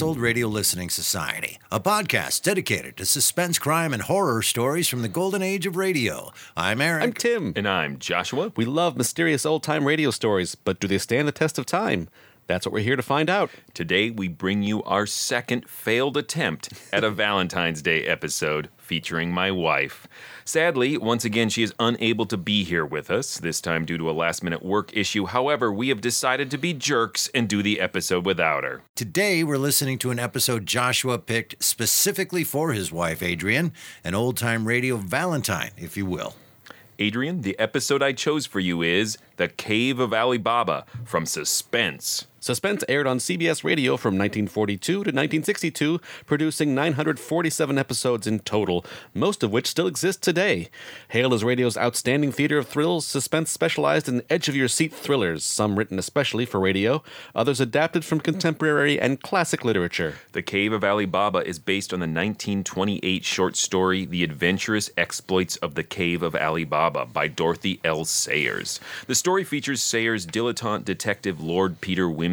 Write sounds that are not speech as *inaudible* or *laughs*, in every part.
Old Radio Listening Society, a podcast dedicated to suspense, crime, and horror stories from the golden age of radio. I'm Eric. I'm Tim. And I'm Joshua. We love mysterious old time radio stories, but do they stand the test of time? That's what we're here to find out. Today we bring you our second failed attempt at a *laughs* Valentine's Day episode featuring my wife. Sadly, once again, she is unable to be here with us, this time due to a last minute work issue. However, we have decided to be jerks and do the episode without her. Today, we're listening to an episode Joshua picked specifically for his wife, Adrienne, an old time radio Valentine, if you will. Adrienne, the episode I chose for you is The Cave of Ali Baba from Suspense. Suspense aired on CBS Radio from 1942 to 1962, producing 947 episodes in total, most of which still exist today. Hailed as radio's outstanding theater of thrills, Suspense specialized in edge of your seat thrillers, some written especially for radio, others adapted from contemporary and classic literature. The Cave of Ali Baba is based on the 1928 short story The Adventurous Exploits of the Cave of Ali Baba by Dorothy L. Sayers. The story features Sayers' dilettante detective Lord Peter Wimsey,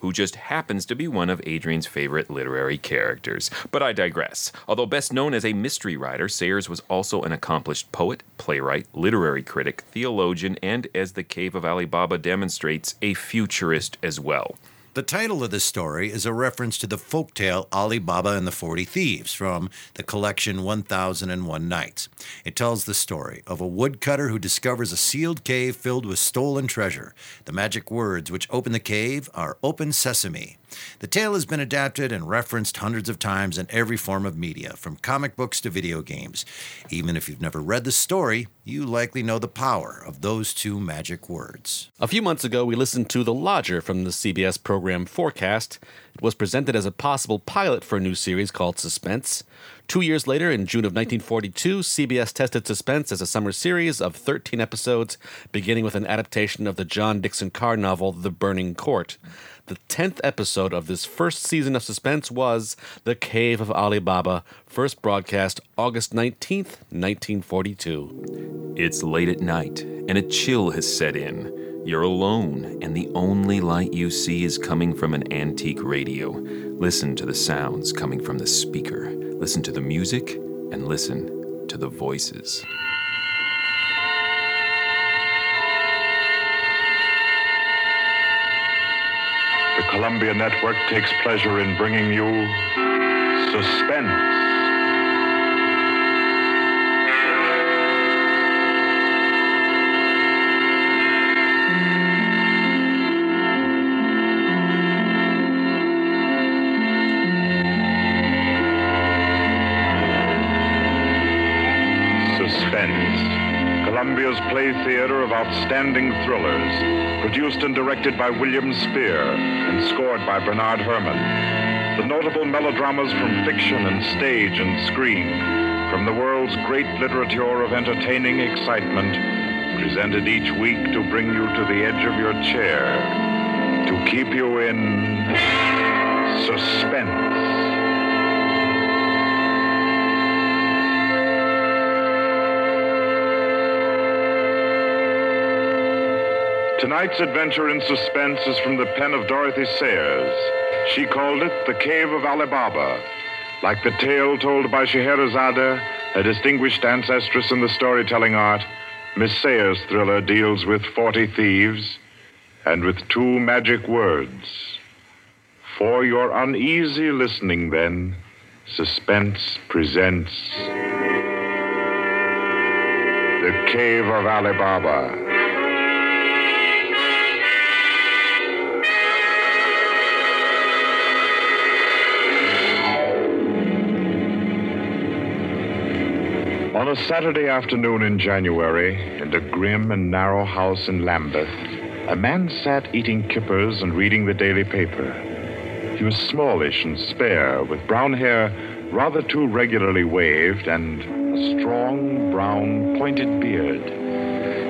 who just happens to be one of Adrienne's favorite literary characters. But I digress. Although best known as a mystery writer, Sayers was also an accomplished poet, playwright, literary critic, theologian, and, as The Cave of Ali Baba demonstrates, a futurist as well. The title of the story is a reference to the folktale Ali Baba and the Forty Thieves from the collection 1001 Nights. It tells the story of a woodcutter who discovers a sealed cave filled with stolen treasure. The magic words which open the cave are Open Sesame. The tale has been adapted and referenced hundreds of times in every form of media, from comic books to video games. Even if you've never read the story, you likely know the power of those two magic words. A few months ago, we listened to The Lodger from the CBS program Forecast. It was presented as a possible pilot for a new series called Suspense. Two years later, in June of 1942, CBS tested Suspense as a summer series of 13 episodes, beginning with an adaptation of the John Dickson Carr novel The Burning Court. The 10th episode of this first season of Suspense was The Cave of Ali Baba, first broadcast August 19th, 1942. It's late at night, and a chill has set in. You're alone, and the only light you see is coming from an antique radio. Listen to the sounds coming from the speaker. Listen to the music, and listen to the voices. The Columbia Network takes pleasure in bringing you Suspense. Play theater of outstanding thrillers. Produced and directed by William Spier and scored by Bernard Herrmann. The notable melodramas from fiction and stage and screen. From the world's great literature of entertaining excitement. Presented each week to bring you to the edge of your chair. To keep you in suspense. Tonight's adventure in suspense is from the pen of Dorothy Sayers. She called it The Cave of Ali Baba. Like the tale told by Scheherazade, a distinguished ancestress in the storytelling art, Miss Sayers' thriller deals with 40 thieves and with two magic words. For your uneasy listening, then, Suspense presents The Cave of Ali On a Saturday afternoon in January, in a grim and narrow house in Lambeth, a man sat eating kippers and reading the daily paper. He was smallish and spare, with brown hair rather too regularly waved, and a strong, brown, pointed beard.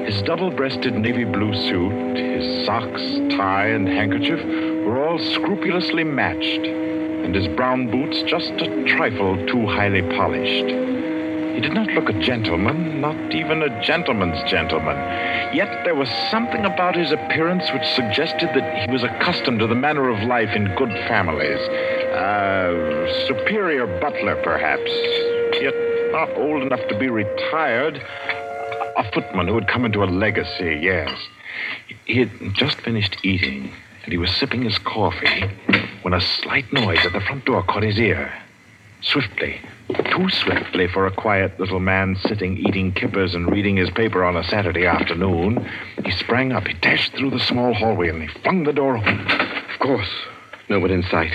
His double breasted navy blue suit, his socks, tie, and handkerchief were all scrupulously matched, and his brown boots just a trifle too highly polished. He did not look a gentleman, not even a gentleman's gentleman. Yet there was something about his appearance which suggested that he was accustomed to the manner of life in good families. A superior butler, perhaps, yet not old enough to be retired. A footman who had come into a legacy, yes. He had just finished eating, and he was sipping his coffee when a slight noise at the front door caught his ear. Swiftly, too swiftly for a quiet little man sitting eating kippers and reading his paper on a Saturday afternoon, he sprang up. He dashed through the small hallway and he flung the door open. Of course, no one in sight.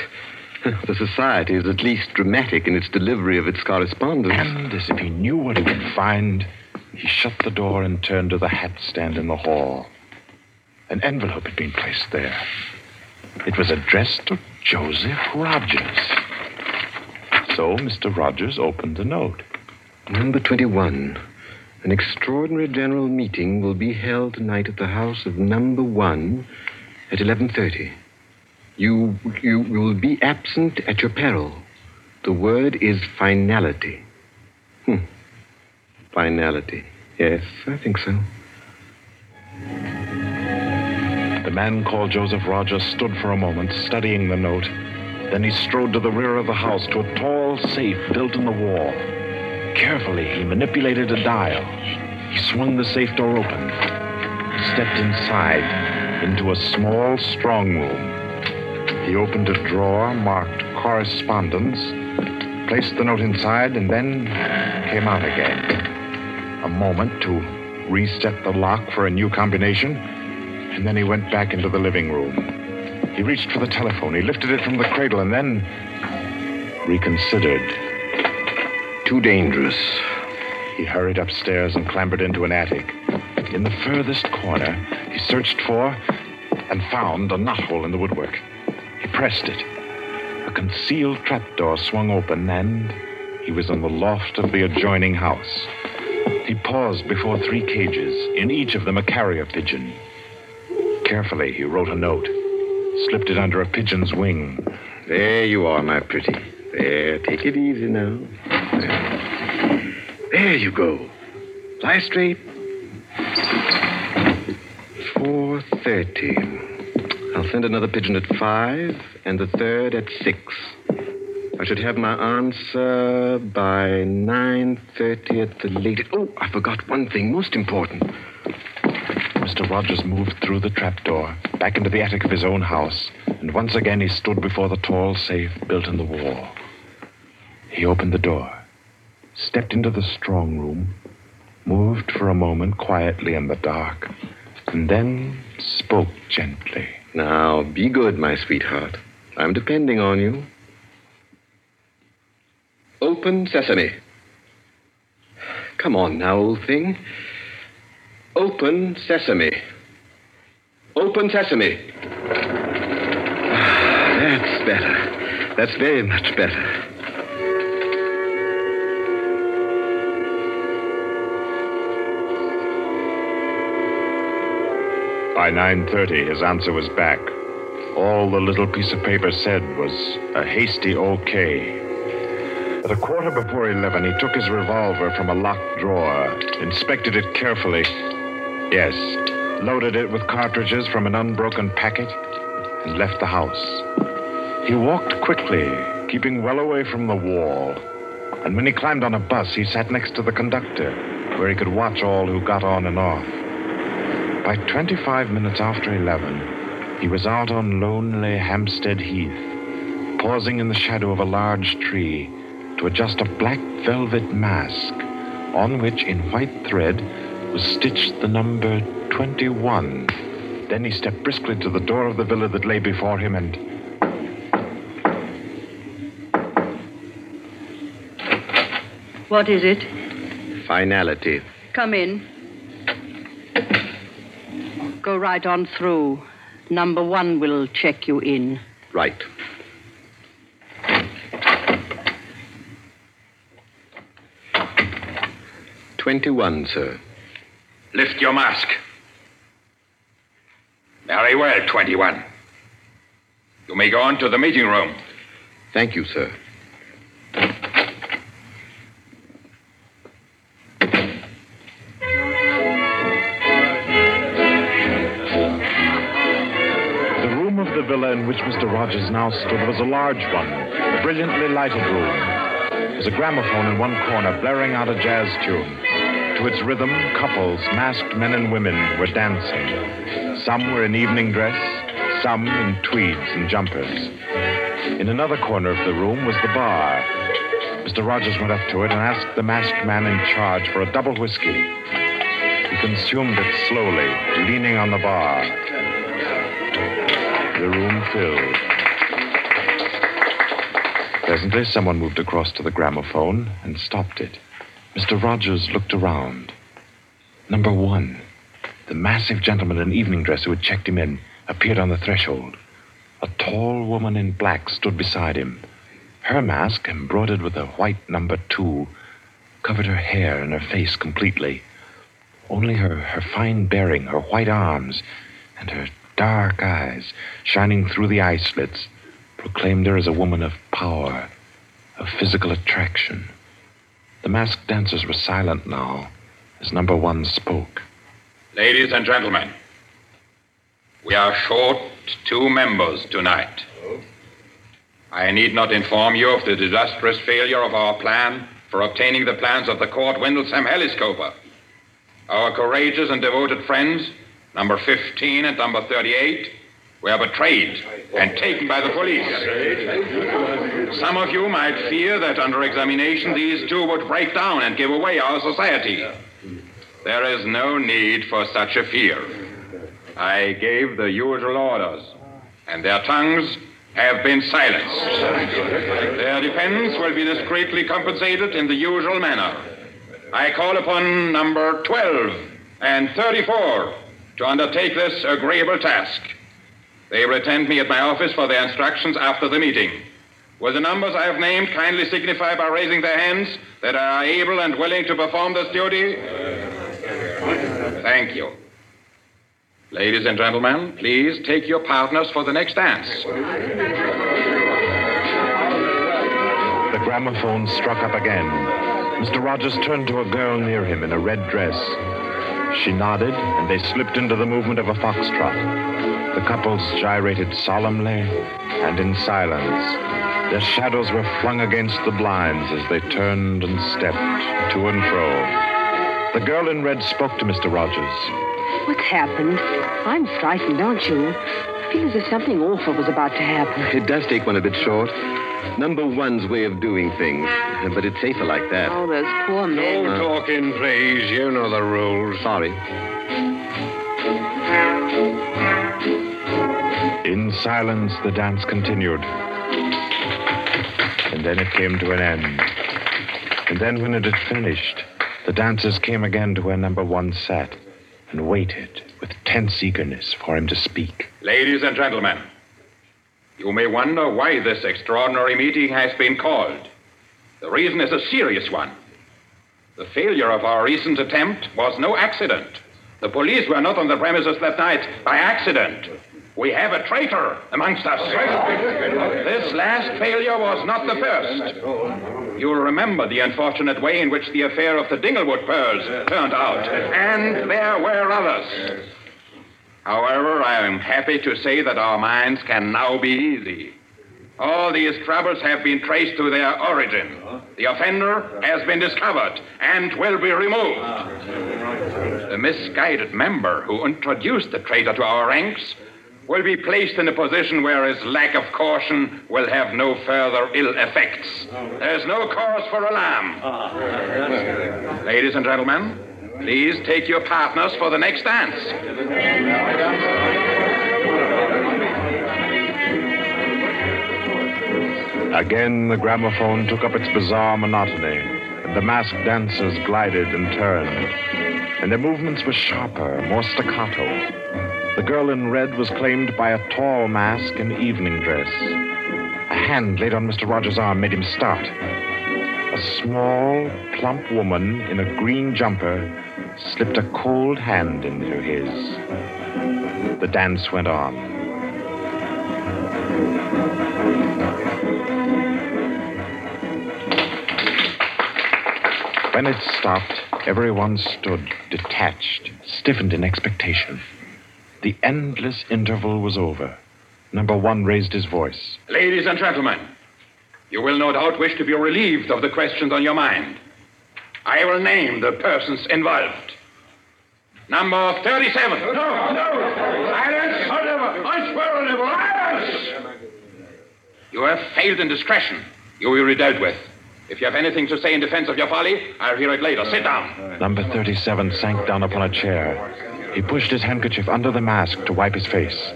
The society is at least dramatic in its delivery of its correspondence. And as if he knew what he would find, he shut the door and turned to the hat stand in the hall. An envelope had been placed there. It was addressed to Joseph Rogers. So Mr. Rogers opened the note. Number 21. An extraordinary general meeting will be held tonight at the house of number 1 at 11:30. You you will be absent at your peril. The word is finality. Hmm. Finality. Yes, I think so. The man called Joseph Rogers stood for a moment, studying the note. Then he strode to the rear of the house to a tall safe built in the wall. Carefully, he manipulated a dial. He swung the safe door open, stepped inside into a small strong room. He opened a drawer marked correspondence, placed the note inside, and then came out again. A moment to reset the lock for a new combination, and then he went back into the living room. He reached for the telephone. He lifted it from the cradle and then reconsidered. Too dangerous. He hurried upstairs and clambered into an attic. In the furthest corner, he searched for and found a knothole in the woodwork. He pressed it. A concealed trapdoor swung open, and he was in the loft of the adjoining house. He paused before three cages, in each of them a carrier pigeon. Carefully, he wrote a note, slipped it under a pigeon's wing. There you are, my pretty. There, take it easy now. There, there you go. Lie straight. 4.30. I'll send another pigeon at 5 and the third at 6. I should have my answer by 9.30 at the latest. Oh, I forgot one thing most important. Mr. Rogers moved through the trapdoor, back into the attic of his own house, and once again he stood before the tall safe built in the wall. He opened the door, stepped into the strong room, moved for a moment quietly in the dark, and then spoke gently. Now, be good, my sweetheart. I'm depending on you. Open sesame. Come on now, old thing. Open sesame. Open sesame. Ah, That's better. That's very much better. By 9.30, his answer was back. All the little piece of paper said was a hasty okay. At a quarter before 11, he took his revolver from a locked drawer, inspected it carefully. Yes, loaded it with cartridges from an unbroken packet, and left the house. He walked quickly, keeping well away from the wall. And when he climbed on a bus, he sat next to the conductor, where he could watch all who got on and off. By 25 minutes after 11, he was out on lonely Hampstead Heath, pausing in the shadow of a large tree to adjust a black velvet mask on which, in white thread, was stitched the number 21. Then he stepped briskly to the door of the villa that lay before him and. What is it? Finality. Come in. Go right on through. Number one will check you in. Right. Twenty-one, sir. Lift your mask. Very well, 21. You may go on to the meeting room. Thank you, sir. The room of the villa in which Mr. Rogers now stood was a large one, a brilliantly lighted room. There was a gramophone in one corner blaring out a jazz tune. To its rhythm, couples, masked men and women, were dancing. Some were in evening dress, some in tweeds and jumpers. In another corner of the room was the bar. Mr. Rogers went up to it and asked the masked man in charge for a double whiskey. He consumed it slowly, leaning on the bar. The room filled. Presently, someone moved across to the gramophone and stopped it. Mr. Rogers looked around. Number one, the massive gentleman in evening dress who had checked him in, appeared on the threshold. A tall woman in black stood beside him. Her mask, embroidered with a white number two, covered her hair and her face completely. Only her, her fine bearing, her white arms, and her dark eyes, shining through the eye slits, proclaimed her as a woman of power, of physical attraction. The masked dancers were silent now as number one spoke. Ladies and gentlemen, we are short two members tonight. I need not inform you of the disastrous failure of our plan for obtaining the plans of the court Windlesham Helicopter. Our courageous and devoted friends, number 15 and number 38, were betrayed and taken by the police. Some of you might fear that under examination these two would break down and give away our society. There is no need for such a fear. I gave the usual orders, and their tongues have been silenced. Their defense will be discreetly compensated in the usual manner. I call upon number 12 and 34 to undertake this agreeable task. They will attend me at my office for their instructions after the meeting. Will the numbers I have named kindly signify by raising their hands that I are able and willing to perform this duty? Thank you. Ladies and gentlemen, please take your partners for the next dance. The gramophone struck up again. Mr. Rogers turned to a girl near him in a red dress. She nodded, and they slipped into the movement of a foxtrot. The couples gyrated solemnly and in silence. Their shadows were flung against the blinds as they turned and stepped to and fro. The girl in red spoke to Mr. Rogers. What's happened? I'm frightened, aren't you? I feel as if something awful was about to happen. It does take one a bit short. Number one's way of doing things, but it's safer like that. Oh, those poor men. Uh, talk in praise. You know the rules. Sorry. In silence, the dance continued. And then it came to an end. And then, when it had finished, the dancers came again to where number one sat and waited with tense eagerness for him to speak. Ladies and gentlemen, you may wonder why this extraordinary meeting has been called. The reason is a serious one. The failure of our recent attempt was no accident. The police were not on the premises that night by accident. We have a traitor amongst us. This last failure was not the first. You'll remember the unfortunate way in which the affair of the Dinglewood pearls turned out. And there were others. However, I am happy to say that our minds can now be easy. All these troubles have been traced to their origin. The offender has been discovered and will be removed. The misguided member who introduced the traitor to our ranks will be placed in a position where his lack of caution will have no further ill effects. There's no cause for alarm. Ladies and gentlemen, please take your partners for the next dance. Again, the gramophone took up its bizarre monotony, and the masked dancers glided and turned. And their movements were sharper, more staccato. The girl in red was claimed by a tall mask in evening dress. A hand laid on Mr. Rogers' arm made him start. A small, plump woman in a green jumper slipped a cold hand into his. The dance went on. When it stopped, everyone stood detached, stiffened in expectation. The endless interval was over. Number one raised his voice. Ladies and gentlemen, you will no doubt wish to be relieved of the questions on your mind. I will name the persons involved. Number 37. No, no. Silence. Never. I swear on never. Silence. You have failed in discretion. You will be dealt with. If you have anything to say in defense of your folly, I'll hear it later. Sit down. Number 37 sank down upon a chair. He pushed his handkerchief under the mask to wipe his face.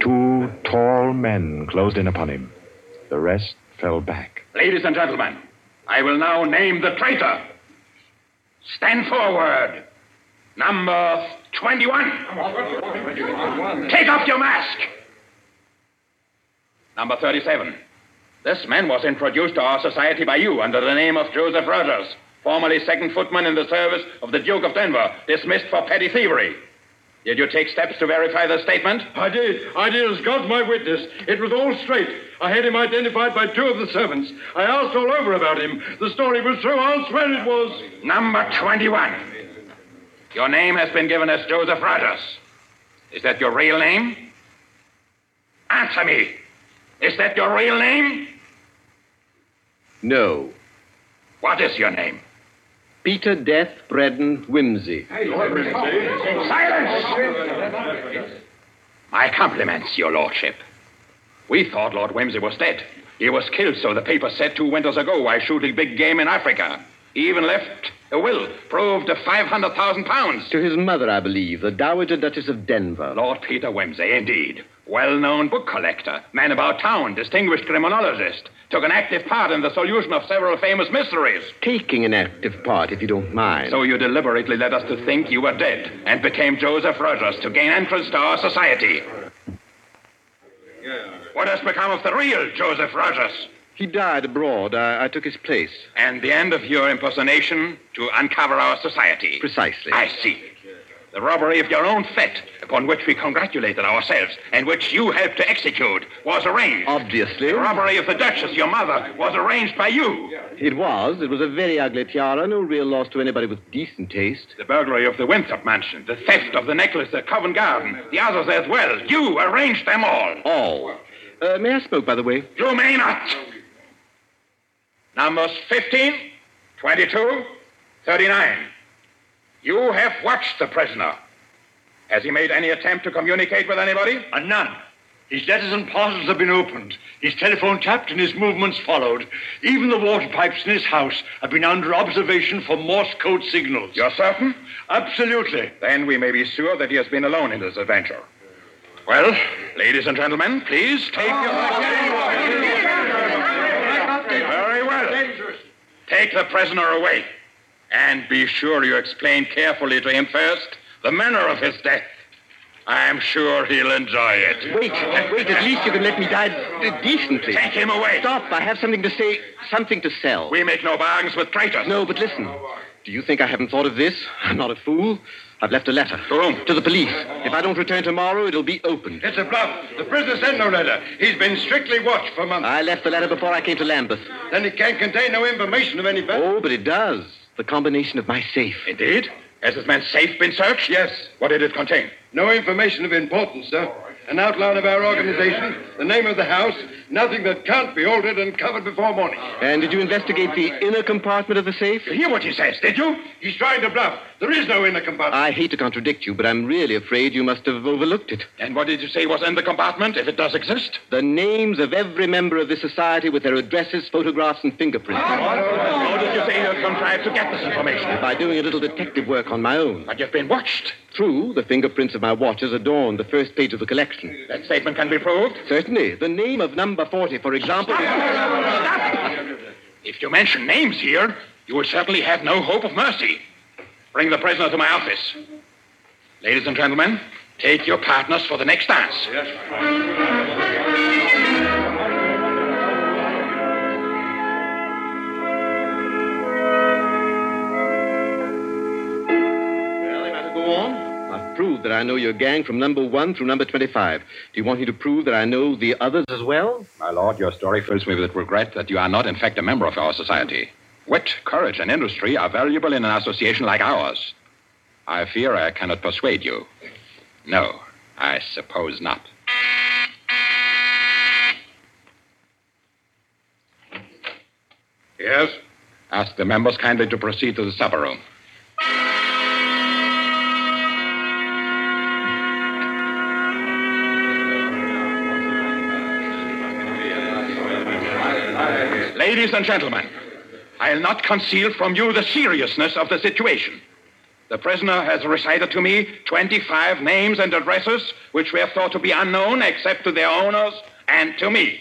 Two tall men closed in upon him. The rest fell back. Ladies and gentlemen, I will now name the traitor. Stand forward. Number 21. Take off your mask. Number 37. This man was introduced to our society by you under the name of Joseph Rogers, formerly second footman in the service of the Duke of Denver, dismissed for petty thievery. Did you take steps to verify the statement? I did. I did as God's my witness. It was all straight. I had him identified by two of the servants. I asked all over about him. The story was true. I'll swear it was. Number 21. Your name has been given as Joseph Rogers. Is that your real name? Answer me. Is that your real name? No. What is your name? Peter Death Bredon Wimsey. Silence! My compliments, your lordship. We thought Lord Wimsey was dead. He was killed, so the paper said two winters ago, while shooting big game in Africa. He even left a will, proved of 500,000 pounds. To his mother, I believe, the Dowager Duchess of Denver. Lord Peter Wimsey, indeed. Well known book collector, man about town, distinguished criminologist. Took an active part in the solution of several famous mysteries. Taking an active part, if you don't mind. So you deliberately led us to think you were dead and became Joseph Rogers to gain entrance to our society. What has become of the real Joseph Rogers? He died abroad. I, I took his place. And the end of your impersonation to uncover our society. Precisely. I see. The robbery of your own fete, upon which we congratulated ourselves, and which you helped to execute, was arranged. Obviously. The robbery of the Duchess, your mother, was arranged by you. It was. It was a very ugly tiara. No real loss to anybody with decent taste. The burglary of the Winthrop mansion, the theft of the necklace at Covent Garden, the others as well. You arranged them all. All. Uh, may I smoke, by the way? You may not. Numbers 15, 22, 39. You have watched the prisoner. Has he made any attempt to communicate with anybody? And Uh, none. His letters and parcels have been opened. His telephone tapped and his movements followed. Even the water pipes in his house have been under observation for Morse code signals. You're certain? Absolutely. Then we may be sure that he has been alone in this adventure. Well, ladies and gentlemen, please take your. Very well. Take the prisoner away. And be sure you explain carefully to him first the manner of his death. I'm sure he'll enjoy it. Wait, wait. At least you can let me die decently. Take him away. Stop. I have something to say, something to sell. We make no bargains with traitors. No, but listen. Do you think I haven't thought of this? I'm not a fool. I've left a letter. To whom? To the police. If I don't return tomorrow, it'll be opened. It's a bluff. The prisoner sent no letter. He's been strictly watched for months. I left the letter before I came to Lambeth. Then it can't contain no information of any value. Oh, but it does. The combination of my safe. Indeed? Has this man's safe been searched? Yes. What did it contain? No information of importance, sir. An outline of our organization, the name of the house, nothing that can't be altered and covered before morning. And did you investigate the inner compartment of the safe? You hear what he says, did you? He's trying to bluff. There is no inner compartment. I hate to contradict you, but I'm really afraid you must have overlooked it. And what did you say was in the compartment, if it does exist? The names of every member of this society with their addresses, photographs, and fingerprints. How did you say you contrived to get this information? By doing a little detective work on my own. But you've been watched. True, the fingerprints of my watches adorn the first page of the collection. That statement can be proved? Certainly. The name of number 40, for example. Stop! If you mention names here, you will certainly have no hope of mercy. Bring the prisoner to my office. Ladies and gentlemen, take your partners for the next dance. That I know your gang from number one through number 25. Do you want me to prove that I know the others as well? My lord, your story fills me with regret that you are not, in fact, a member of our society. Wit, courage, and industry are valuable in an association like ours. I fear I cannot persuade you. No, I suppose not. Yes? Ask the members kindly to proceed to the supper room. Ladies and gentlemen, I'll not conceal from you the seriousness of the situation. The prisoner has recited to me 25 names and addresses which were thought to be unknown except to their owners and to me.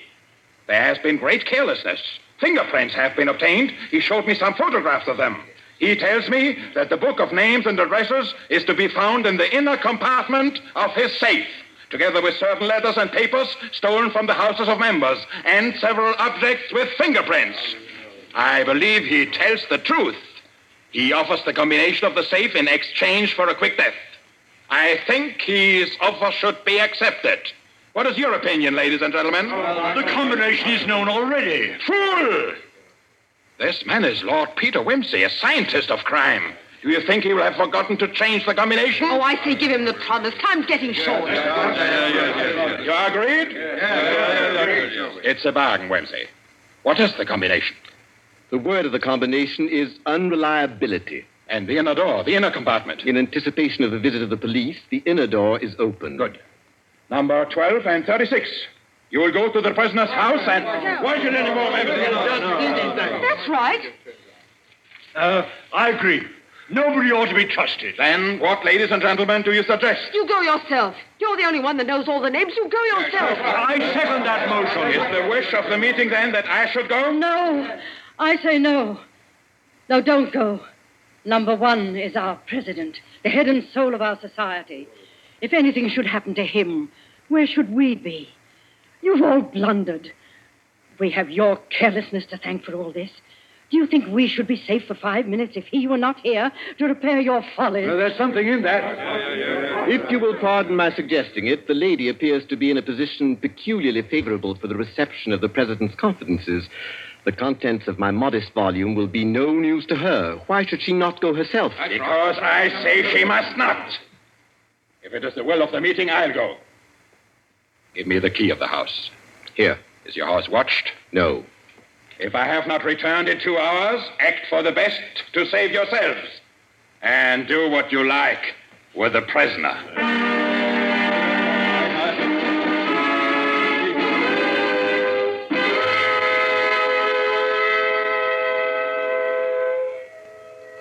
There has been great carelessness. Fingerprints have been obtained. He showed me some photographs of them. He tells me that the book of names and addresses is to be found in the inner compartment of his safe, together with certain letters and papers stolen from the houses of members, and several objects with fingerprints. I believe he tells the truth. He offers the combination of the safe in exchange for a quick death. I think his offer should be accepted. What is your opinion, ladies and gentlemen? The combination is known already. Fool! This man is Lord Peter Wimsey, a scientist of crime. Do you think he will have forgotten to change the combination? Oh, I say give him the promise. Time's getting short. you are agreed? It's a bargain, Wimsey. What is the combination? The word of the combination is unreliability. And the inner door, the inner compartment. In anticipation of the visit of the police, the inner door is open. Good. Number 12 and 36. You will go to the prisoner's house and. Why should any more members? That's right. Uh, I agree. Nobody ought to be trusted. Then, what, ladies and gentlemen, do you suggest? You go yourself. You're the only one that knows all the names. You go yourself. I second that motion. Is the wish of the meeting, then, that I should go? No. I say no. No, don't go. Number one is our president, the head and soul of our society. If anything should happen to him, where should we be? You've all blundered. We have your carelessness to thank for all this. Do you think we should be safe for five minutes if he were not here to repair your folly? Well, there's something in that. If you will pardon my suggesting it, the lady appears to be in a position peculiarly favorable for the reception of the president's confidences. The contents of my modest volume will be no news to her. Why should she not go herself? Because I say she must not. If it is the will of the meeting, I'll go. Give me the key of the house. Here. Is your house watched? No. If I have not returned in two hours, act for the best to save yourselves. And do what you like with the prisoner.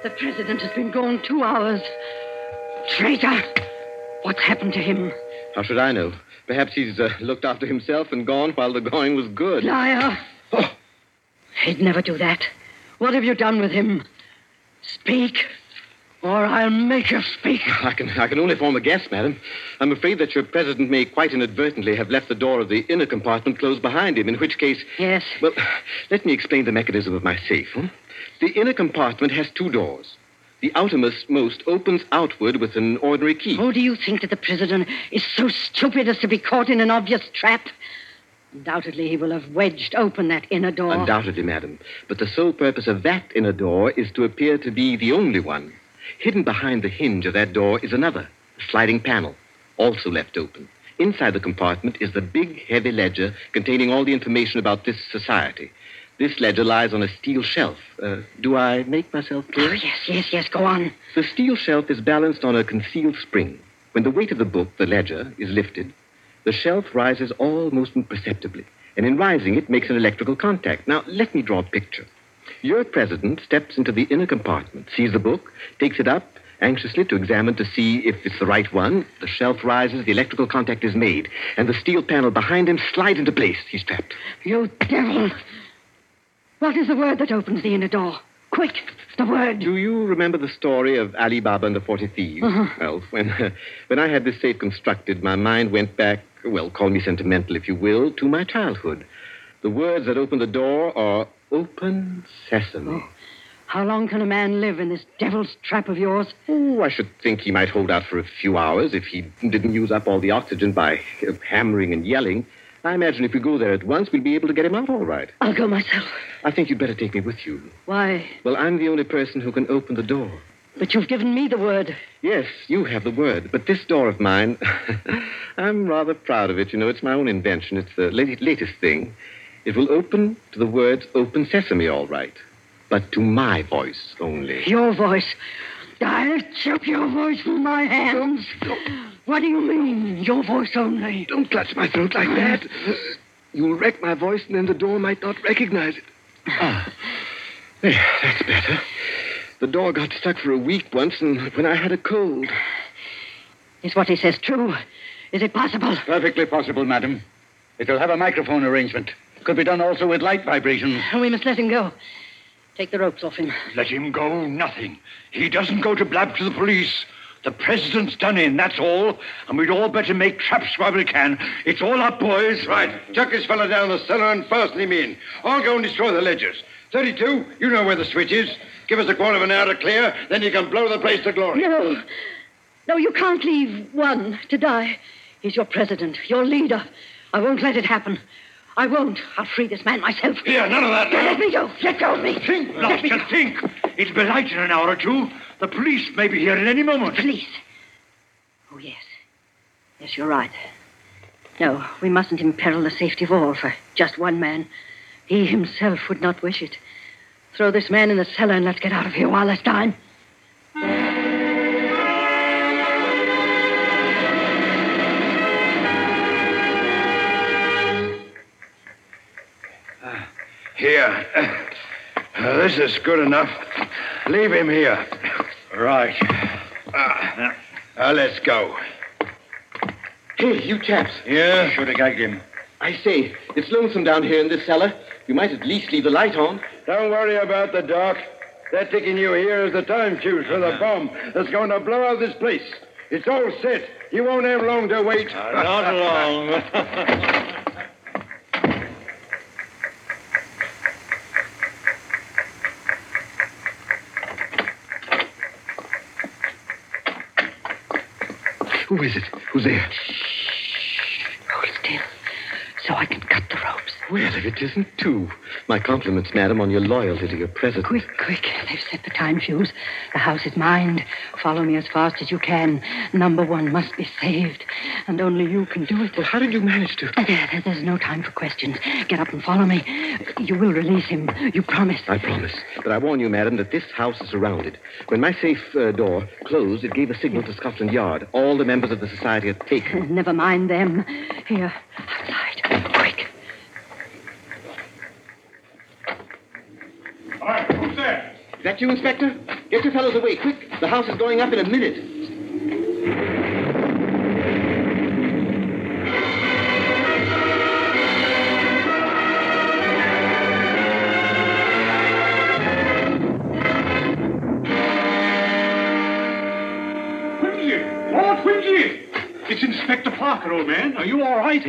The president has been gone two hours. Traitor! What's happened to him? How should I know? Perhaps he's uh, looked after himself and gone while the going was good. Liar! Oh. He'd never do that. What have you done with him? Speak, or I'll make you speak. I can, I can only form a guess, madam. I'm afraid that your president may quite inadvertently have left the door of the inner compartment closed behind him, in which case. Yes. Well, let me explain the mechanism of my safe. hmm? The inner compartment has two doors. The outermost most opens outward with an ordinary key. Oh, do you think that the president is so stupid as to be caught in an obvious trap? Undoubtedly, he will have wedged open that inner door. Undoubtedly, madam. But the sole purpose of that inner door is to appear to be the only one. Hidden behind the hinge of that door is another, a sliding panel, also left open. Inside the compartment is the big, heavy ledger containing all the information about this society. This ledger lies on a steel shelf. Uh, do I make myself clear? Oh, yes, yes, yes, go on. The steel shelf is balanced on a concealed spring. When the weight of the book, the ledger, is lifted, the shelf rises almost imperceptibly, and in rising, it makes an electrical contact. Now, let me draw a picture. Your president steps into the inner compartment, sees the book, takes it up anxiously to examine to see if it's the right one. The shelf rises, the electrical contact is made, and the steel panel behind him slides into place. He's trapped. You devil! What is the word that opens the inner door? Quick, the word. Do you remember the story of Ali Baba and the Forty Thieves? Uh-huh. Well, when, *laughs* when I had this safe constructed, my mind went back, well, call me sentimental if you will, to my childhood. The words that open the door are open sesame. Oh. How long can a man live in this devil's trap of yours? Oh, I should think he might hold out for a few hours if he didn't use up all the oxygen by *laughs* hammering and yelling. I imagine if we go there at once, we'll be able to get him out all right. I'll go myself. I think you'd better take me with you. Why? Well, I'm the only person who can open the door. But you've given me the word. Yes, you have the word. But this door of mine, *laughs* I'm rather proud of it. You know, it's my own invention. It's the latest thing. It will open to the words open sesame, all right. But to my voice only. Your voice. I'll choke your voice from my hands. What do you mean, your voice only? Don't clutch my throat like that. You'll wreck my voice, and then the door might not recognize it. Ah, there, that's better. The door got stuck for a week once, and when I had a cold. Is what he says true? Is it possible? Perfectly possible, madam. It'll have a microphone arrangement. Could be done also with light vibrations. We must let him go. Take the ropes off him. Let him go, nothing. He doesn't go to blab to the police. The president's done in, that's all. And we'd all better make traps while we can. It's all up, boys. Right. Chuck this fella down the cellar and fasten him in. I'll go and destroy the ledgers. 32, you know where the switch is. Give us a quarter of an hour to clear, then you can blow the place to glory. No. No, you can't leave one to die. He's your president, your leader. I won't let it happen. I won't. I'll free this man myself. Here, none of that now. Let me go. Let go of me. Think, Lobster, think. It'll be light in an hour or two. The police may be here at any moment. Police? Oh, yes. Yes, you're right. No, we mustn't imperil the safety of all for just one man. He himself would not wish it. Throw this man in the cellar and let's get out of here while there's time. Here. Uh, this is good enough. Leave him here. Right. Ah, now let's go. Hey, you chaps. Yeah? Should have gagged him. I say, it's lonesome down here in this cellar. You might at least leave the light on. Don't worry about the dark. They're taking you here as the time fuse for the bomb that's going to blow out this place. It's all set. You won't have long to wait. Uh, not long. *laughs* Who is it? Who's there? Shh. Hold still, so I can cut the ropes. Well, if it isn't two. My compliments, madam, on your loyalty to your president. Quick, quick. They've set the time fuse. The house is mine. Follow me as fast as you can. Number one must be saved, and only you can do it. Well, how did you manage to? There, there- there's no time for questions. Get up and follow me. You will release him. You promise. I promise. But I warn you, madam, that this house is surrounded. When my safe uh, door closed, it gave a signal to Scotland Yard. All the members of the society are taken. Never mind them. Here, outside. Quick. All right, who's there? Is that you, Inspector? Get your fellows away, quick. The house is going up in a minute. Wimsey! Oh, it's Inspector Parker, old man. Are you all right?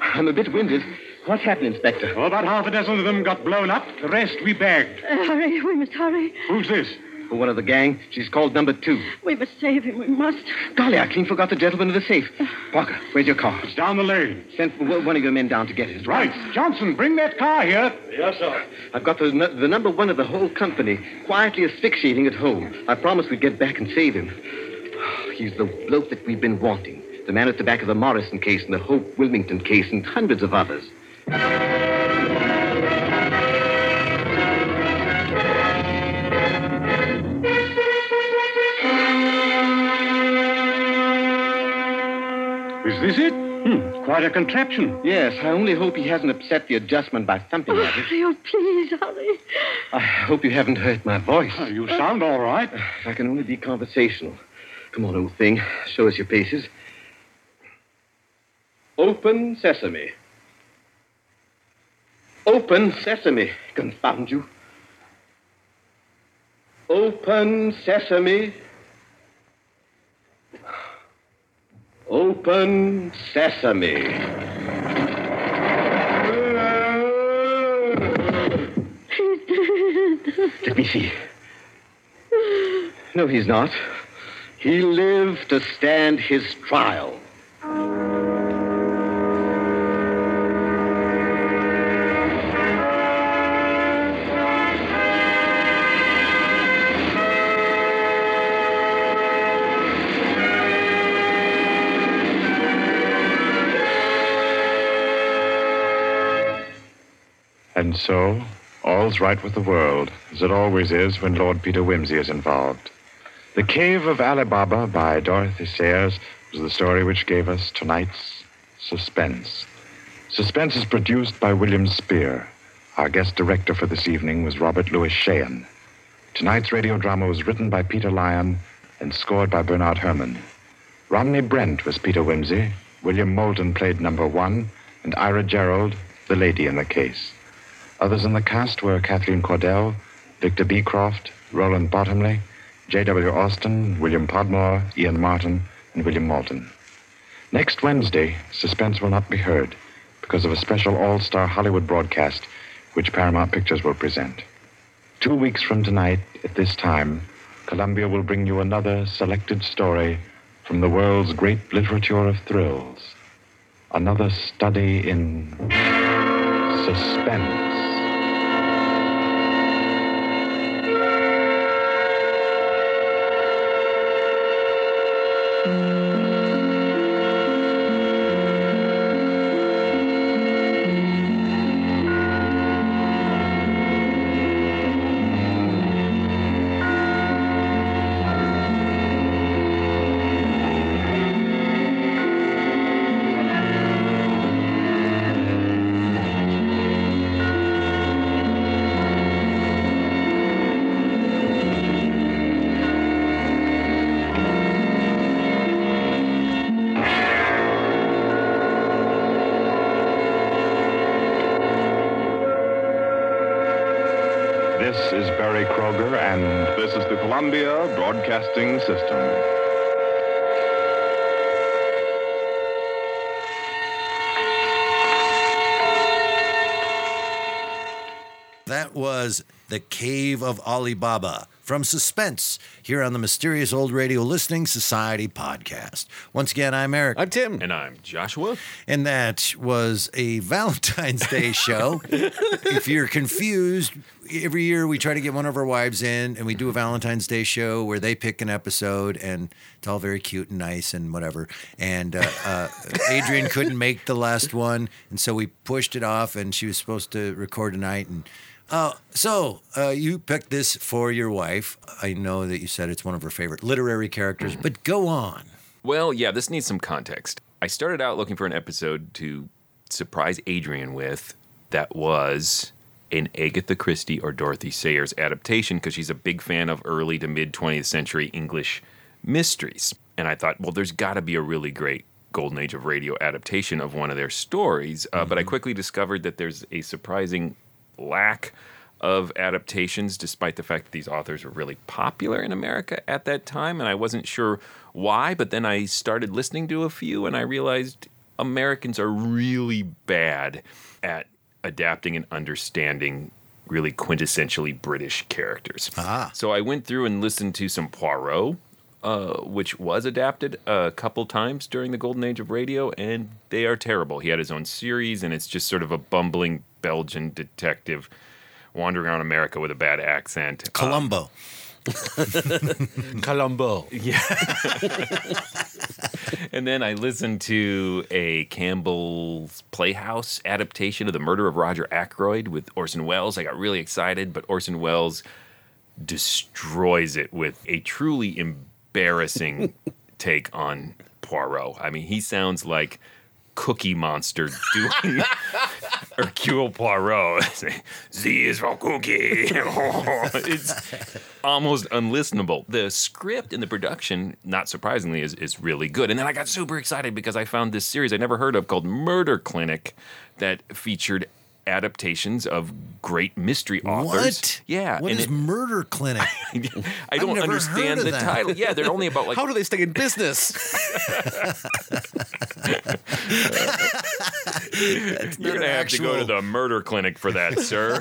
I'm a bit winded. What happened, Inspector? Well, about half a dozen of them got blown up. The rest we bagged. Uh, hurry, we must hurry. Who's this? One of the gang. She's called number two. We must save him. We must. Golly, I clean forgot the gentleman in the safe. Parker, where's your car? It's down the lane. Send one of your men down to get it. Right. Johnson, bring that car here. Yes, sir. I've got the, the number one of the whole company quietly asphyxiating at home. I promised we'd get back and save him. *sighs* He's the bloke that we've been wanting. The man at the back of the Morrison case and the Hope Wilmington case and hundreds of others. Is this it? Hmm, quite a contraption. Yes, I only hope he hasn't upset the adjustment by thumping at it. Oh, please, hurry. I hope you haven't hurt my voice. Oh, you sound all right. I can only be conversational. Come on, old thing. Show us your paces. Open sesame. Open sesame, confound you. Open sesame. Open sesame. *laughs* Let me see. No, he's not. He lived to stand his trial. And so, all's right with the world, as it always is when Lord Peter Wimsey is involved. The Cave of Ali Baba by Dorothy Sayers was the story which gave us tonight's Suspense. Suspense is produced by William Spier. Our guest director for this evening was Robert Lewis Shayon. Tonight's radio drama was written by Peter Lyon and scored by Bernard Herrmann. Romney Brent was Peter Wimsey, William Moulton played number one, and Ara Gerald, the lady in the case. Others in the cast were Kathleen Cordell, Victor Beecroft, Roland Bottomley, J.W. Austin, William Podmore, Ian Martin, and William Moulton. Next Wednesday, Suspense will not be heard because of a special all star Hollywood broadcast which Paramount Pictures will present. Two weeks from tonight, at this time, Columbia will bring you another selected story from the world's great literature of thrills. Another study in suspense. Of Ali Baba from Suspense here on the Mysterious Old Radio Listening Society podcast. Once again, I'm Eric. I'm Tim. And I'm Joshua. And that was a *laughs* Valentine's Day show. *laughs* if you're confused, every year we try to get one of our wives in and we do a Valentine's Day show where they pick an episode and it's all very cute and nice and whatever. And uh, uh, *laughs* Adrienne couldn't make the last one. And so we pushed it off and she was supposed to record tonight. And uh, so uh, you picked this for your wife. I know that you said it's one of her favorite literary characters, but go on. Well, yeah, this needs some context. I started out looking for an episode to surprise Adrienne with that was an Agatha Christie or Dorothy Sayers adaptation because she's a big fan of early to mid 20th century English mysteries. And I thought, well, there's got to be a really great Golden Age of Radio adaptation of one of their stories. Uh, But I quickly discovered that there's a surprising lack of adaptations, despite the fact that these authors were really popular in America at that time. And I wasn't sure why, but then I started listening to a few and I realized Americans are really bad at adapting and understanding really quintessentially British characters. Ah. So I went through and listened to some Poirot, uh, which was adapted a couple times during the golden age of radio, and they are terrible. He had his own series, and it's just sort of a bumbling Belgian detective wandering around America with a bad accent. Uh, Columbo. *laughs* Columbo. Yeah. *laughs* and then I listened to a Campbell's Playhouse adaptation of The Murder of Roger Ackroyd with Orson Welles. I got really excited, but Orson Welles destroys it with a truly embarrassing *laughs* take on Poirot. I mean, he sounds like Cookie Monster doing *laughs* Hercule Poirot. *laughs* Z is for Cookie. *laughs* it's almost unlistenable. The script and the production, not surprisingly, is, is really good. And then I got super excited because I found this series I never heard of called Murder Clinic that featured adaptations of great mystery authors. What? Yeah. What and is it- Murder Clinic? *laughs* I don't understand the that. title. Yeah, they're only about like How do they stay in business? *laughs* You're gonna have to go to the murder clinic for that, sir.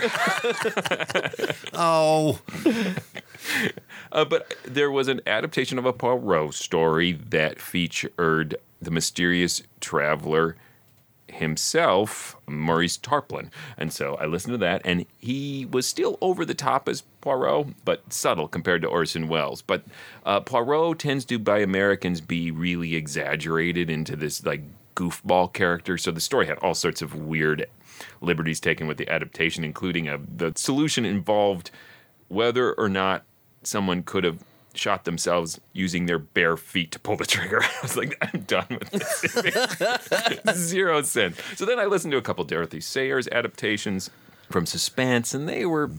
*laughs* Oh, Uh, but there was an adaptation of a Poirot story that featured the mysterious traveler himself, Maurice Tarplin. And so I listened to that, and he was still over the top as Poirot, but subtle compared to Orson Welles. But uh, Poirot tends to, by Americans, be really exaggerated into this like goofball character. So the story had all sorts of weird liberties taken with the adaptation, including a, the solution involved whether or not someone could have shot themselves using their bare feet to pull the trigger. *laughs* I was like, I'm done with this. *laughs* Zero sense. So then I listened to a couple Dorothy Sayers adaptations from Suspense, and they were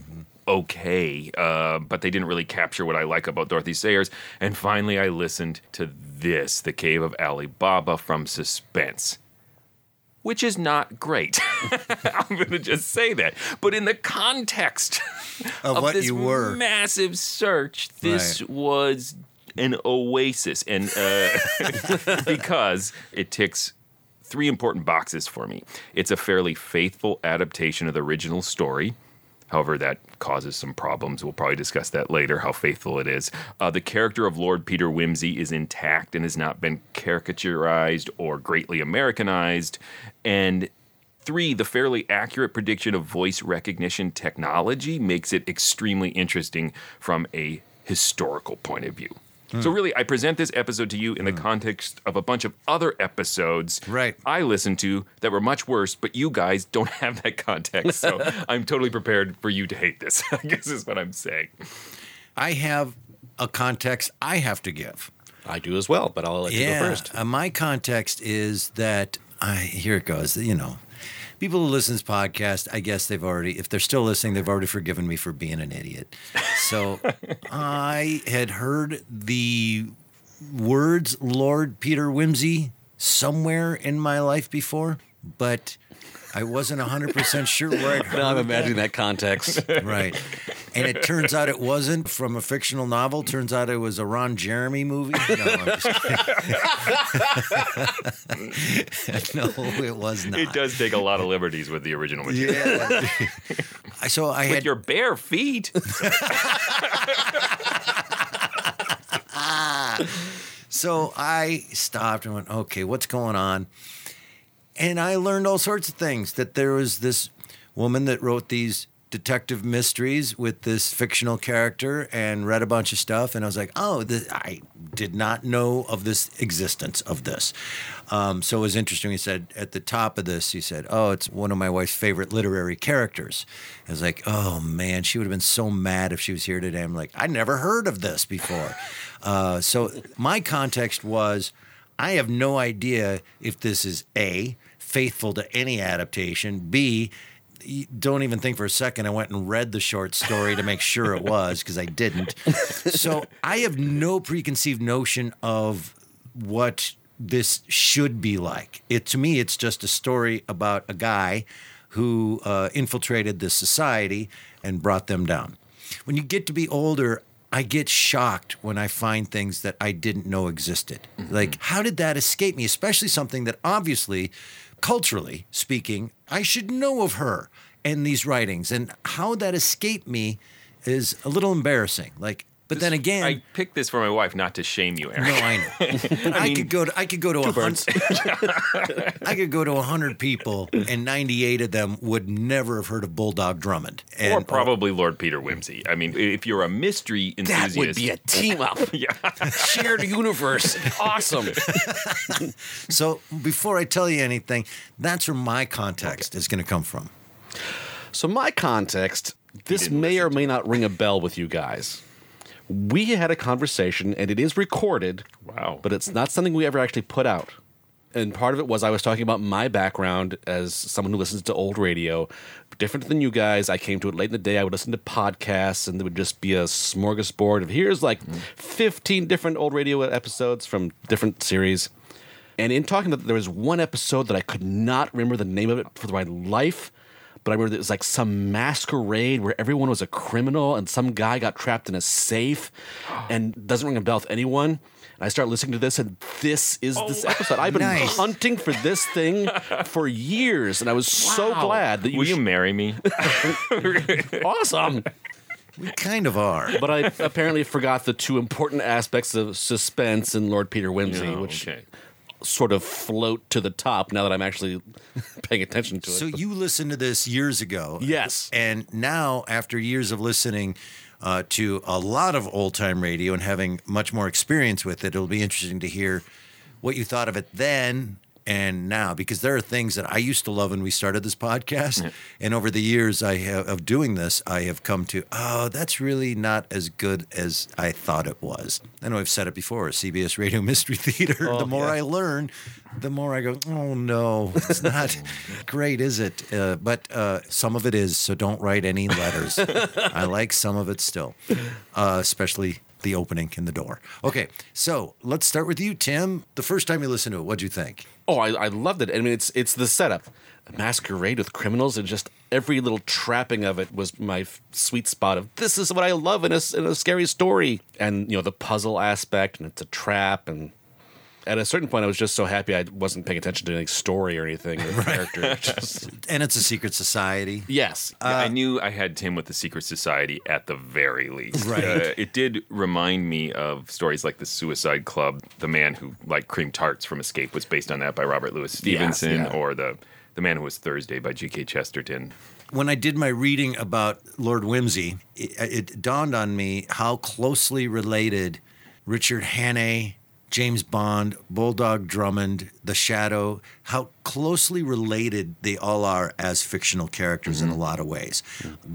okay, uh, but they didn't really capture what I like about Dorothy Sayers. And finally, I listened to this, The Cave of Ali Baba from Suspense which is not great. *laughs* I'm going to just say that. But in the context Of of, what this you were. massive search, this Right. was an oasis, and uh, *laughs* because it ticks three important boxes for me. It's a fairly faithful adaptation of the original story. However, that causes some problems. We'll probably discuss that later, how faithful it is. Uh, the character of Lord Peter Wimsey is intact and has not been caricaturized or greatly Americanized. And three, the fairly accurate prediction of voice recognition technology makes it extremely interesting from a historical point of view. So really, I present this episode to you in the context of a bunch of other episodes Right. I listened to that were much worse, but you guys don't *laughs* have that context. So *laughs* I'm totally prepared for you to hate this, *laughs* I guess is what I'm saying. I have a context I have to give. I do as well, but I'll let you go first. Uh, my context is that I here it goes. You know, people who listen to this podcast, I guess they've already, if they're still listening, they've already forgiven me for being an idiot. So *laughs* I had heard the words Lord Peter Wimsey somewhere in my life before, but I wasn't 100% sure where I'd heard Now I'm imagining that context. *laughs* Right. And it turns out it wasn't from a fictional novel. Turns out it was a Ron Jeremy movie. No, I'm just *laughs* no, it was not. It does take a lot of liberties with the original material. Yeah. I- so I With had your bare feet. *laughs* so I stopped and went, okay, what's going on? And I learned all sorts of things. That there was this woman that wrote these detective mysteries with this fictional character and read a bunch of stuff. And I was like, oh, this, I did not know of this existence of this. Um, so it was interesting. He said at the top of this, he said, oh, it's one of my wife's favorite literary characters. I was like, oh man, she would have been so mad if she was here today. I'm like, I never heard of this before. *laughs* Uh, so my context was, I have no idea if this is A, faithful to any adaptation, B, don't even think for a second I went and read the short story to make sure it was because I didn't. *laughs* So I have no preconceived notion of what this should be like. It to me, it's just a story about a guy who uh, infiltrated this society and brought them down. When you get to be older, I get shocked when I find things that I didn't know existed. Like, how did that escape me? Especially something that obviously, culturally speaking, I should know of her and these writings. And how that escaped me is a little embarrassing. Like, but then again, I picked this for my wife, not to shame you, Eric. no, I know. *laughs* But I, could go to I could go to a hundred. *laughs* I could go to a hundred people, and ninety-eight of them would never have heard of Bulldog Drummond. And, or probably Lord Peter Wimsey. I mean, if you're a mystery enthusiast, That would be a team up. *laughs* yeah. Shared universe. Awesome. So before I tell you anything, that's where my context is going to come from. So, my context, this may or may not ring a bell with you guys. We had a conversation, and it is recorded. Wow. But it's not something we ever actually put out. And part of it was I was talking about my background as someone who listens to old radio. Different than you guys, I came to it late in the day. I would listen to podcasts, and there would just be a smorgasbord of here's like 15 different old radio episodes from different series. And in talking about, there was one episode that I could not remember the name of it for my life, but I remember it was like some masquerade where everyone was a criminal and some guy got trapped in a safe *gasps* and doesn't ring a bell with anyone. And I start listening to this, and this is this oh, episode. I've been Nice. hunting for this thing for years, and I was so glad that you. Will you marry me? *laughs* awesome. We kind of are. But I apparently forgot the two important aspects of suspense in Lord Peter Wimsey, Oh, which okay. sort of float to the top now that I'm actually paying attention to it. So you listened to this years ago. Yes. And now, after years of listening uh, to a lot of old time radio and having much more experience with it, it'll be interesting to hear what you thought of it then and now, because there are things that I used to love when we started this podcast, and over the years I have, of doing this, I have come to, oh, that's really not as good as I thought it was. I know I've said it before, CBS Radio *laughs* Mystery Theater. Oh, the more yeah. I learn, the more I go, oh no, it's not *laughs* great, is it? Uh, but uh, some of it is, so don't write any letters. *laughs* I like some of it still, uh, especially the opening in the door. Okay, so let's start with you, Tim. The first time you listened to it, what'd you think? Oh, I, I loved it. I mean, it's it's the setup, a masquerade with criminals, and just every little trapping of it was my f- sweet spot. Of this is what I love in a, in a scary story, and you know the puzzle aspect, and it's a trap, and at a certain point, I was just so happy I wasn't paying attention to any story or anything. Or *laughs* character, just *laughs* And it's a secret society. yes, Yeah, I knew I had Tim with the Secret Society at the very least. Right. Uh, it did remind me of stories like the Suicide Club. The man who liked cream tarts from Escape was based on that by Robert Louis Stevenson, yeah. or the the man who was Thursday by G.K. Chesterton. when I did my reading about Lord Wimsey, it, it dawned on me how closely related Richard Hannay, James Bond, Bulldog Drummond, The Shadow, how closely related they all are as fictional characters in a mm-hmm. lot of ways.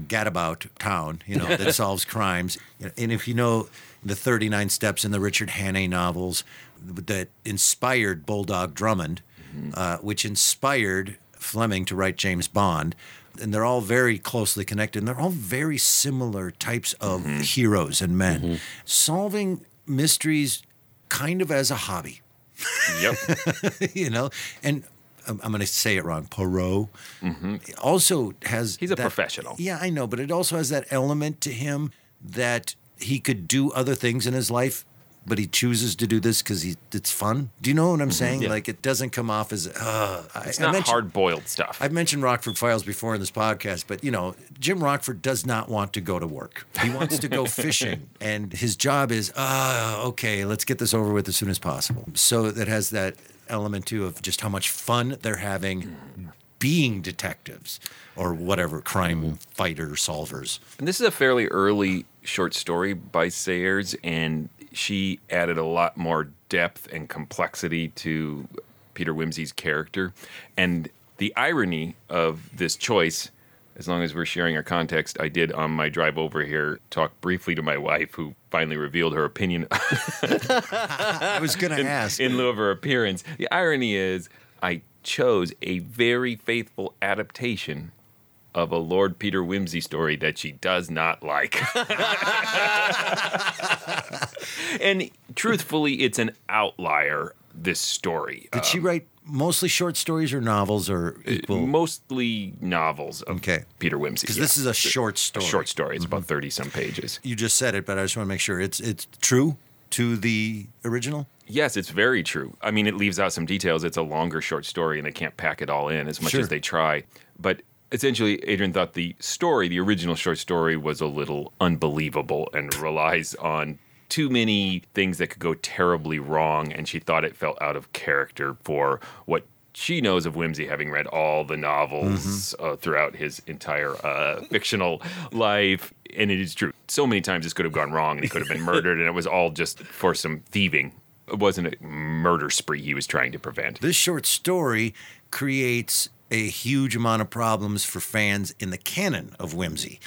Gadabout Town, you know, that *laughs* solves crimes. And if you know the 39 Steps in the Richard Hannay novels that inspired Bulldog Drummond, mm-hmm. uh, which inspired Fleming to write James Bond. And they're all very closely connected. And they're all very similar types of mm-hmm. heroes and men. Solving mysteries kind of as a hobby, Yep. *laughs* you know? And I'm, I'm going to say it wrong. Poirot mm-hmm. also has. He's a that- professional. Yeah, I know. But it also has that element to him that he could do other things in his life. But he chooses to do this because it's fun. Do you know what I'm saying? Like it doesn't come off as uh, it's I not hard boiled stuff. I've mentioned Rockford Files before in this podcast, but you know, Jim Rockford does not want to go to work. He wants to go *laughs* fishing, and his job is, uh, okay, let's get this over with as soon as possible. So that has that element too of just how much fun they're having being detectives or whatever crime fighter solvers. And this is a fairly early short story by Sayers, and she added a lot more depth and complexity to Peter Wimsey's character. And the irony of this choice, as long as we're sharing our context, I did on my drive over here talk briefly to my wife, who finally revealed her opinion *laughs* I was going to ask. in lieu of her appearance. The irony is, I chose a very faithful adaptation of a Lord Peter Wimsey story that she does not like. *laughs* and truthfully, it's an outlier, this story. Did she um, write mostly short stories or novels or uh, equal? Mostly novels of Okay. Peter Wimsey. Because this is a short story. A short story. It's about mm-hmm. 30 some pages. You just said it, but I just want to make sure it's it's true to the original. Yes, it's very true. I mean, it leaves out some details. It's a longer short story, and they can't pack it all in as much Sure. as they try. But essentially, Adrienne thought the story, the original short story, was a little unbelievable and relies on too many things that could go terribly wrong. And she thought it felt out of character for what she knows of Wimsey, having read all the novels uh, throughout his entire uh, fictional life. And it is true. So many times this could have gone wrong and he could have been *laughs* murdered, and it was all just for some thieving. It wasn't a murder spree he was trying to prevent. This short story creates a huge amount of problems for fans in the canon of Wimsey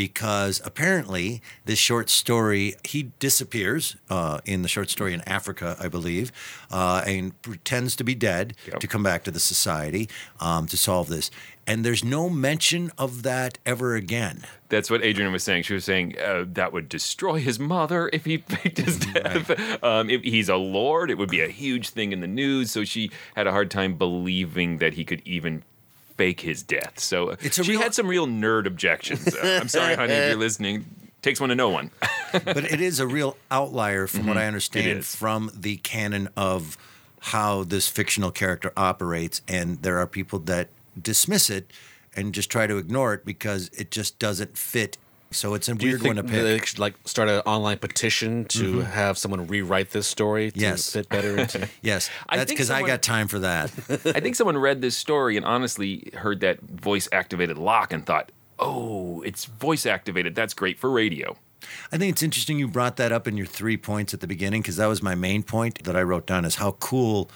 because apparently this short story he disappears uh, in the short story in Africa, I believe, uh, and pretends to be dead to come back to the society um, to solve this. And there's no mention of that ever again. That's what Adrienne was saying. She was saying uh, that would destroy his mother if he *laughs* faked his death. Um, if he's a lord, it would be a huge thing in the news. So she had a hard time believing that he could even fake his death. So uh, It's she real- had some real nerd objections. Uh, I'm sorry, honey, if *laughs* you're listening. Takes one to know one. *laughs* but it is a real outlier from what I understand Mm-hmm. from the canon of how this fictional character operates. And there are people that dismiss it and just try to ignore it because it just doesn't fit So it's a Do you weird think one to that they should like start an online petition to Mhm. have someone rewrite this story to Yes. fit better into? *laughs* Yes, that's because I someone- got time for that. *laughs* I think someone read this story and honestly heard that voice activated lock and thought, oh, it's voice activated. That's great for radio. I think it's interesting you brought that up in your three points at the beginning because that was my main point that I wrote down is how cool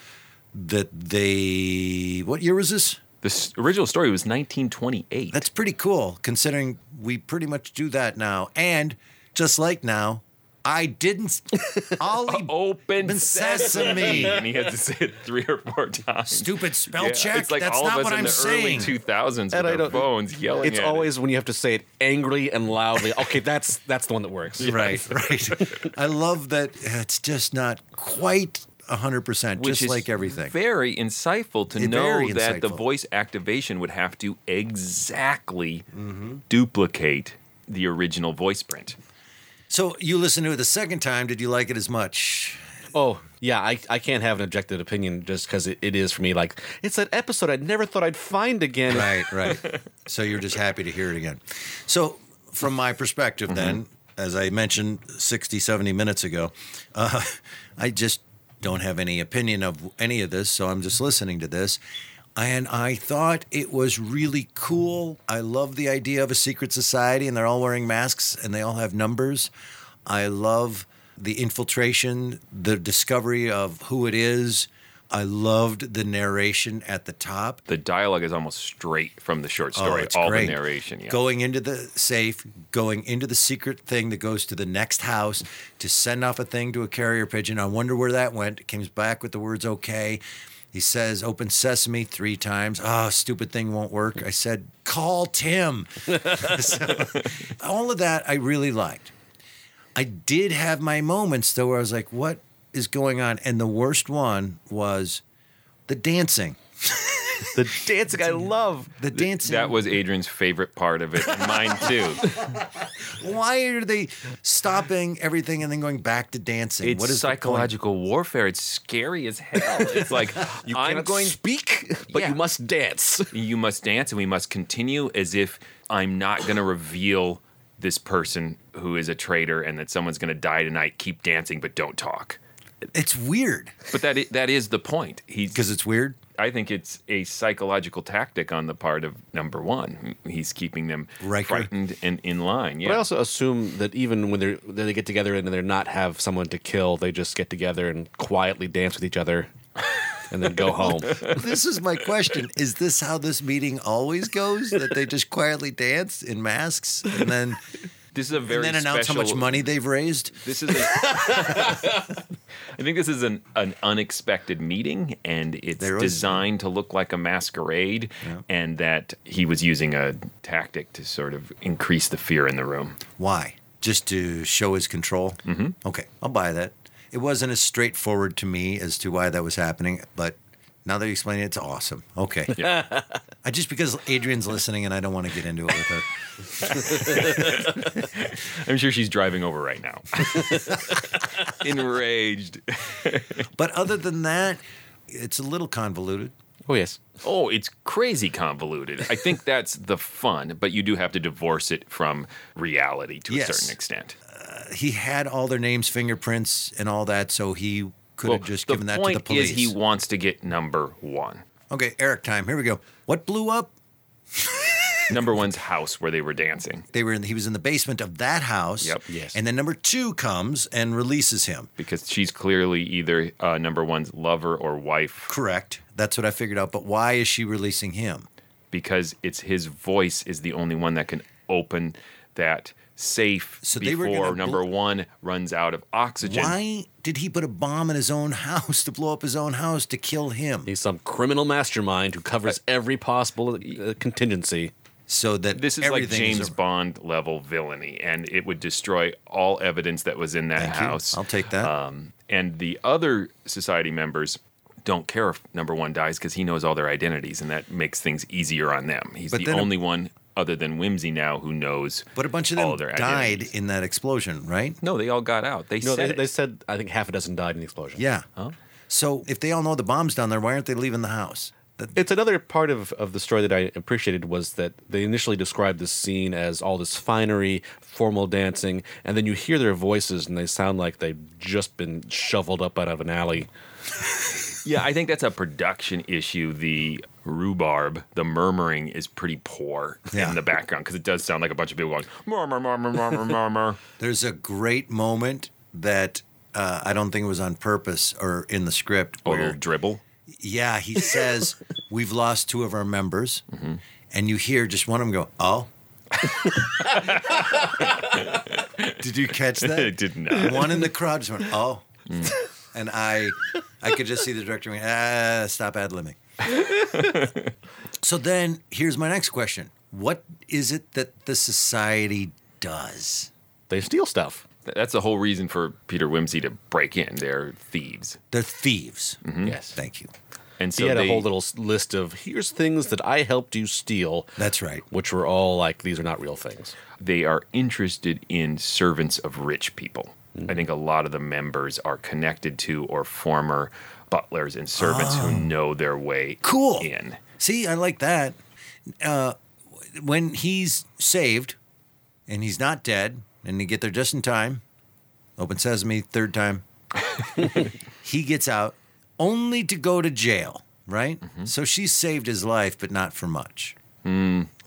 that they. What year was this? The s- original story was 1928. That's pretty cool considering we pretty much do that now. And just like now, I didn't. *laughs* Ollie Open sesame. and he had to say it three or four times. Stupid spell Yeah, check. It's like That's all not of us what in I'm the saying. early 2000s with And I our don't- phones yelling It's at always when you have to say it angrily and loudly. Okay, that's that's the one that works. Right, right. I love that it's just not quite 100%, Which just is like everything. Very insightful to Yeah, know very that the voice activation would have to exactly Mm-hmm. duplicate the original voice print. So you listened to it the second time. Did you like it as much? Oh, yeah, I, I can't have an objective opinion just because it, it is for me like, it's that episode I never thought I'd find again. Right, *laughs* right. so you're just happy to hear it again. So, from my perspective, Mm-hmm. then, as I mentioned 60, 70 minutes ago, uh, *laughs* I just don't have any opinion of any of this. So I'm just listening to this. And I thought it was really cool. I love the idea of a secret society, and they're all wearing masks and they all have numbers. I love the infiltration, the discovery of who it is. I loved the narration at the top. The dialogue is almost straight from the short Oh, story. it's all great. the narration. Yeah. Going into the safe, going into the secret thing that goes to the next house to send off a thing to a carrier pigeon. I wonder where that went. It comes back with the words okay. He says, open sesame three times. Oh, stupid thing won't work. I said, call Tim. *laughs* So, all of that I really liked. I did have my moments though where I was like, what is going on? And the worst one was the dancing. The dancing I love. The dancing. That was Adrienne's favorite part of it. Mine too. *laughs* Why are they stopping everything and then going back to dancing? It's what is psychological warfare. It's scary as hell. It's like *laughs* You I'm cannot going speak, but Yeah. you must dance. *laughs* you must dance and we must continue as if I'm not going to reveal this person who is a traitor and that someone's going to die tonight. Keep dancing, but don't talk. It's weird But that—that is the point. He's because it's weird. I think it's a psychological tactic on the part of number one. He's keeping them Riker. frightened and in line. Yeah. But I also assume that even when they're they get together and they're not have someone to kill, they just get together and quietly dance with each other, and then go home. *laughs* this is my question: Is this how this meeting always goes? That they just quietly dance in masks and then This is a very and then announce how much money they've raised? This is. A, *laughs* I think this is an, an unexpected meeting, and it's There was- designed to look like a masquerade, and that he was using a tactic to sort of increase the fear in the room. Why? Just to show his control? Mm-hmm. Okay, I'll buy that. It wasn't as straightforward to me as to why that was happening, but now that you explain it, it's awesome. Okay. I just because Adrienne's listening and I don't want to get into it with her. *laughs* I'm sure she's driving over right now, *laughs* enraged. But other than that, it's a little convoluted. Oh yes. Oh, it's crazy convoluted. I think that's the fun, but you do have to divorce it from reality to Yes. a certain extent. Uh, he had all their names, fingerprints, and all that, so he could Well, have just the given that to point the police. is he wants to get number one. okay, Eric time. Here we go. What blew up? *laughs* Number one's house where they were dancing. They were in. He was in the basement of that house. Yep. Yes. And then number two comes and releases him. because she's clearly either uh, number one's lover or wife Correct. That's what I figured out. But why is she releasing him? because it's his voice is the only one that can open that safe So before number bl- one runs out of oxygen. Why did he put a bomb in his own *laughs* house to blow up his own house to kill him? He's some criminal mastermind who covers every possible uh, contingency. So that This is like everything James a- Bond level villainy, and it would destroy all evidence that was in that Thank you. house. I'll take that. Um, and the other society members don't care if number one dies because he knows all their identities, and that makes things easier on them. He's But the then a- only one other than Wimsey now who knows. but a bunch of all them their died identities. in that explosion, right? No, they all got out. They No, said they, they said I think half a dozen died in the explosion. Yeah. Huh? So if they all know the bomb's down there, why aren't they leaving the house? It's another part of, of the story that I appreciated was that they initially described this scene as all this finery, formal dancing, and then you hear their voices and they sound like they've just been shoveled up out of an alley. *laughs* Yeah, I think that's a production issue. The rhubarb, the murmuring is pretty poor Yeah. in the background because it does sound like a bunch of people going murmur, murmur, murmur, murmur. There's a great moment that uh, I don't think it was on purpose or in the script. A little Where, dribble. yeah, he *laughs* says, We've lost two of our members. Mm-hmm. And you hear just one of them go, Oh. *laughs* Did you catch that? I did not. One in the crowd just went, Oh. And I I could just see the director going, Ah, stop ad libbing. *laughs* so then here's my next question What is it that the society does? They steal stuff. That's the whole reason for Peter Wimsey to break in. They're thieves. They're thieves. Mm-hmm. Yes. Thank you. And so he had they, a whole little list of here's things that I helped you steal, That's right. which were all like these are not real things. they are interested in servants of rich people. Mm-hmm. I think a lot of the members are connected to or former butlers and servants who know their way Cool. in. See, I like that. Uh, when he's saved and he's not dead and they get there just in time, open sesame, third time, *laughs* he gets out only to go to jail, right? So she saved his life, but not for much.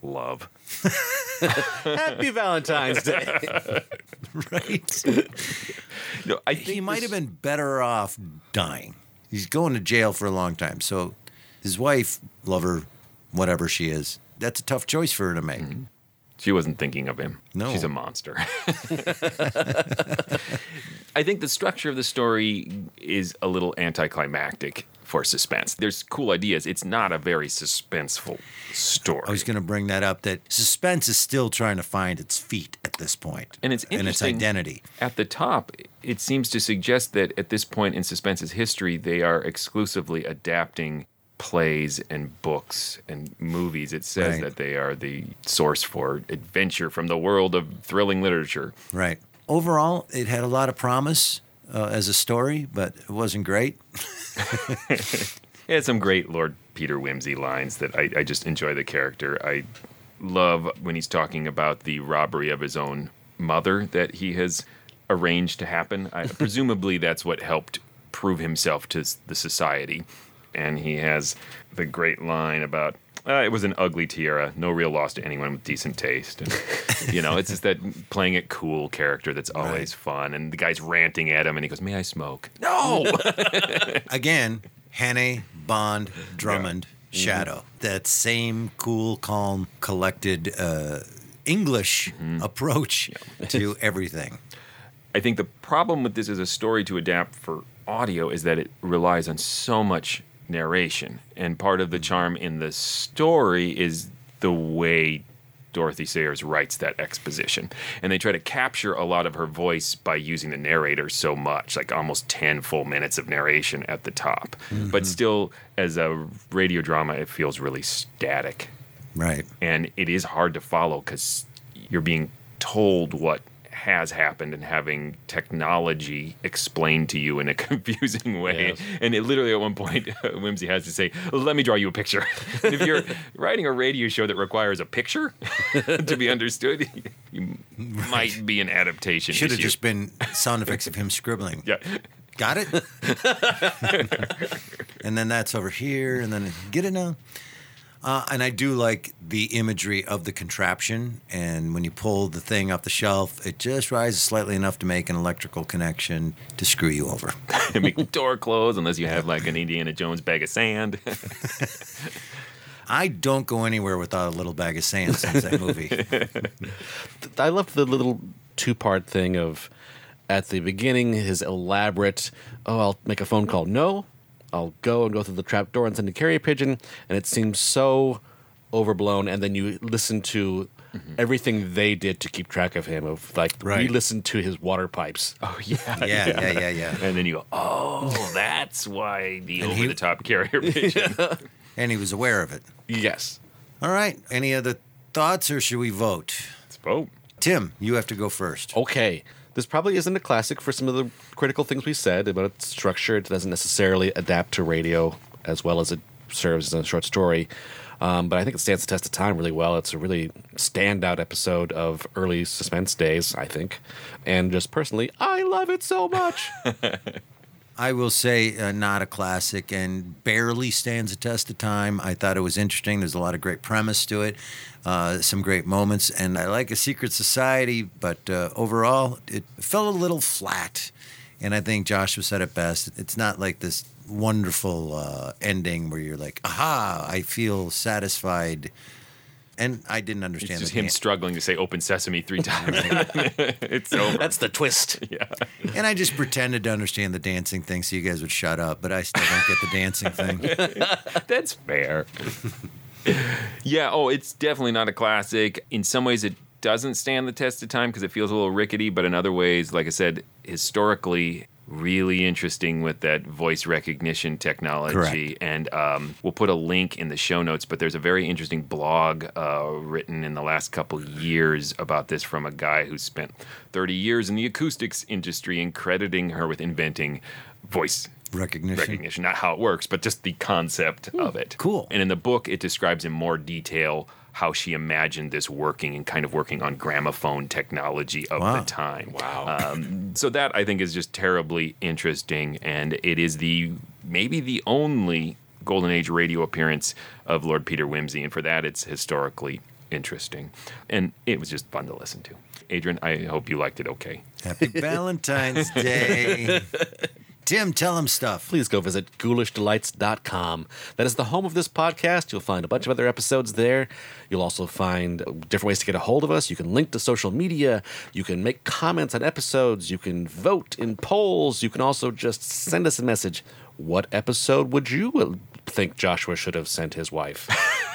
Love. *laughs* Happy Valentine's Day. *laughs* Right? No, I he might this- have been better off dying. He's going to jail for a long time. So his wife, lover, whatever she is, that's a tough choice for her to make. Mm-hmm. She wasn't thinking of him. No. She's a monster. *laughs* I think the structure of the story is a little anticlimactic for suspense. There's cool ideas. It's not a very suspenseful story. I was going to bring that up that suspense is still trying to find its feet at this point and it's and its identity. At the top, it seems to suggest that at this point in Suspense's history, they are exclusively adapting plays and books and movies. It says Right. that they are the source for adventure from the world of thrilling literature. Right. Overall, it had a lot of promise uh, as a story, but it wasn't great. *laughs* It had some great Lord Peter Wimsey lines that I, I just enjoy the character. I love when he's talking about the robbery of his own mother that he has arranged to happen. I, *laughs* presumably, that's what helped prove himself to the society. And he has the great line about. Uh, it was an ugly tiara, no real loss to anyone with decent taste. And, *laughs* you know, it's just that playing it cool character that's always fun. And the guy's ranting at him, and he goes, "May I smoke?" No. *laughs* Again, Hannay, Bond, Drummond, Shadow. That same cool, calm, collected uh, English approach to everything. I think the problem with this as a story to adapt for audio is that it relies on so much narration. And part of the charm in the story is the way Dorothy Sayers writes that exposition. And they try to capture a lot of her voice by using the narrator so much, like almost 10 full minutes of narration at the top. But mm-hmm. still, as a radio drama, it feels really static Right. and it is hard to follow because you're being told what has happened and having technology explained to you in a *laughs* confusing way. Yes. And it literally at one point, *laughs* Wimsey has to say, "Let me draw you a picture." *laughs* if you're writing a radio show that requires a picture to be understood, you might be an adaptation. Should have just been sound effects of him scribbling. yeah. Got it? and then that's over here, and then get it now. Uh, and I do like the imagery of the contraption. And when you pull the thing off the shelf, it just rises slightly enough to make an electrical connection to screw you over. *laughs* and make the door close unless you have like an Indiana Jones bag of sand. *laughs* I don't go anywhere without a little bag of sand since that movie. *laughs* I love the little two part thing of at the beginning his elaborate oh I'll make a phone call. No, I'll go and go through the trap door and send a carrier pigeon, and it seems so overblown. And then you listen to mm-hmm. everything they did to keep track of him. Of like we Right. listened to his water pipes. *laughs* oh yeah, *laughs* Yeah, yeah, yeah, yeah. And then you go, oh, that's why the And he- over the top carrier pigeon. *laughs* And he was aware of it. Yes. All right. Any other thoughts, or should we vote? Let's vote. Tim, you have to go first. Okay. This probably isn't a classic for some of the critical things we said about its structure. It doesn't necessarily adapt to radio as well as it serves as a short story. Um, but I think it stands the test of time really well. It's a really standout episode of early suspense days, I think. And just personally, I love it so much. *laughs* I will say, uh, not a classic and barely stands the test of time. I thought it was interesting. There's a lot of great premise to it, uh, some great moments, and I like A Secret Society, but uh, overall, it fell a little flat. And I think Joshua said it best. It's not like this wonderful uh, ending where you're like, aha, I feel satisfied. And I didn't understand It's just the him struggling to say "Open Sesame" three times. *laughs* it's over. That's the twist. *laughs* Yeah. And I just pretended to understand the dancing thing so you guys would shut up, but I still don't get the dancing thing. *laughs* That's fair. yeah. Oh, it's definitely not a classic. In some ways, it doesn't stand the test of time because it feels a little rickety. But in other ways, like I said, historically, really interesting with that voice recognition technology. Correct. And um, we'll put a link in the show notes. But there's a very interesting blog uh, written in the last couple years about this from a guy who spent 30 years in the acoustics industry and crediting her with inventing voice Recognition. recognition, not how it works, but just the concept of it. cool. And in the book, it describes in more detail how she imagined this working and kind of working on gramophone technology of Wow. the time. Wow. Um, so that I think is just terribly interesting, and it is the maybe the only golden age radio appearance of Lord Peter Wimsey, and for that, it's historically interesting, and it was just fun to listen to. Adrienne, I hope you liked it. Okay. Happy *laughs* Valentine's Day. *laughs* Tim, tell him stuff. please go visit ghoulishdelights.com. That is the home of this podcast. You'll find a bunch of other episodes there. You'll also find different ways to get a hold of us. You can link to social media. You can make comments on episodes. You can vote in polls. You can also just send us a message. What episode would you think Joshua should have sent his wife?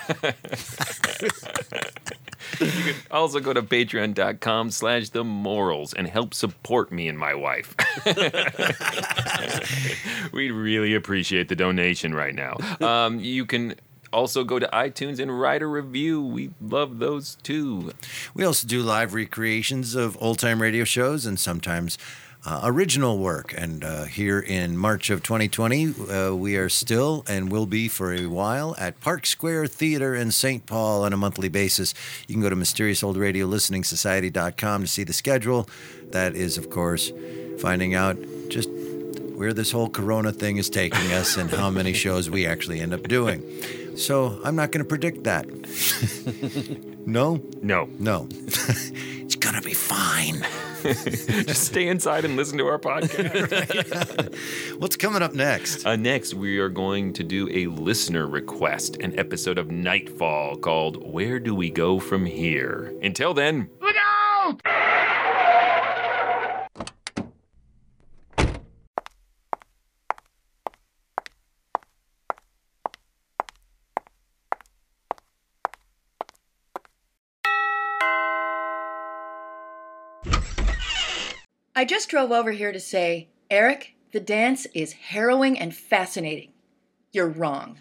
*laughs* You can also go to patreon.com slash the MORLS and help support me and my wife. *laughs* We'd really appreciate the donation right now. Um, you can also go to iTunes and write a review. We love those too. We also do live recreations of old time radio shows and sometimes uh, original work. And uh, here in March of 2020, uh, we are still and will be for a while at Park Square Theater in St. Paul on a monthly basis. You can go to mysteriousoldradiolisteningsociety.com to see the schedule. That is, of course, finding out just where this whole corona thing is taking us and how many *laughs* shows we actually end up doing. So I'm not going to predict that. *laughs* no? No. No. *laughs* it's going to be fine. *laughs* Just stay inside and listen to our podcast. What's coming up next? Uh, next, we are going to do a listener request, an episode of Nightfall called Where Do We Go From Here? Until then, Look out! I just drove over here to say, Eric, the dance is harrowing and fascinating. You're wrong.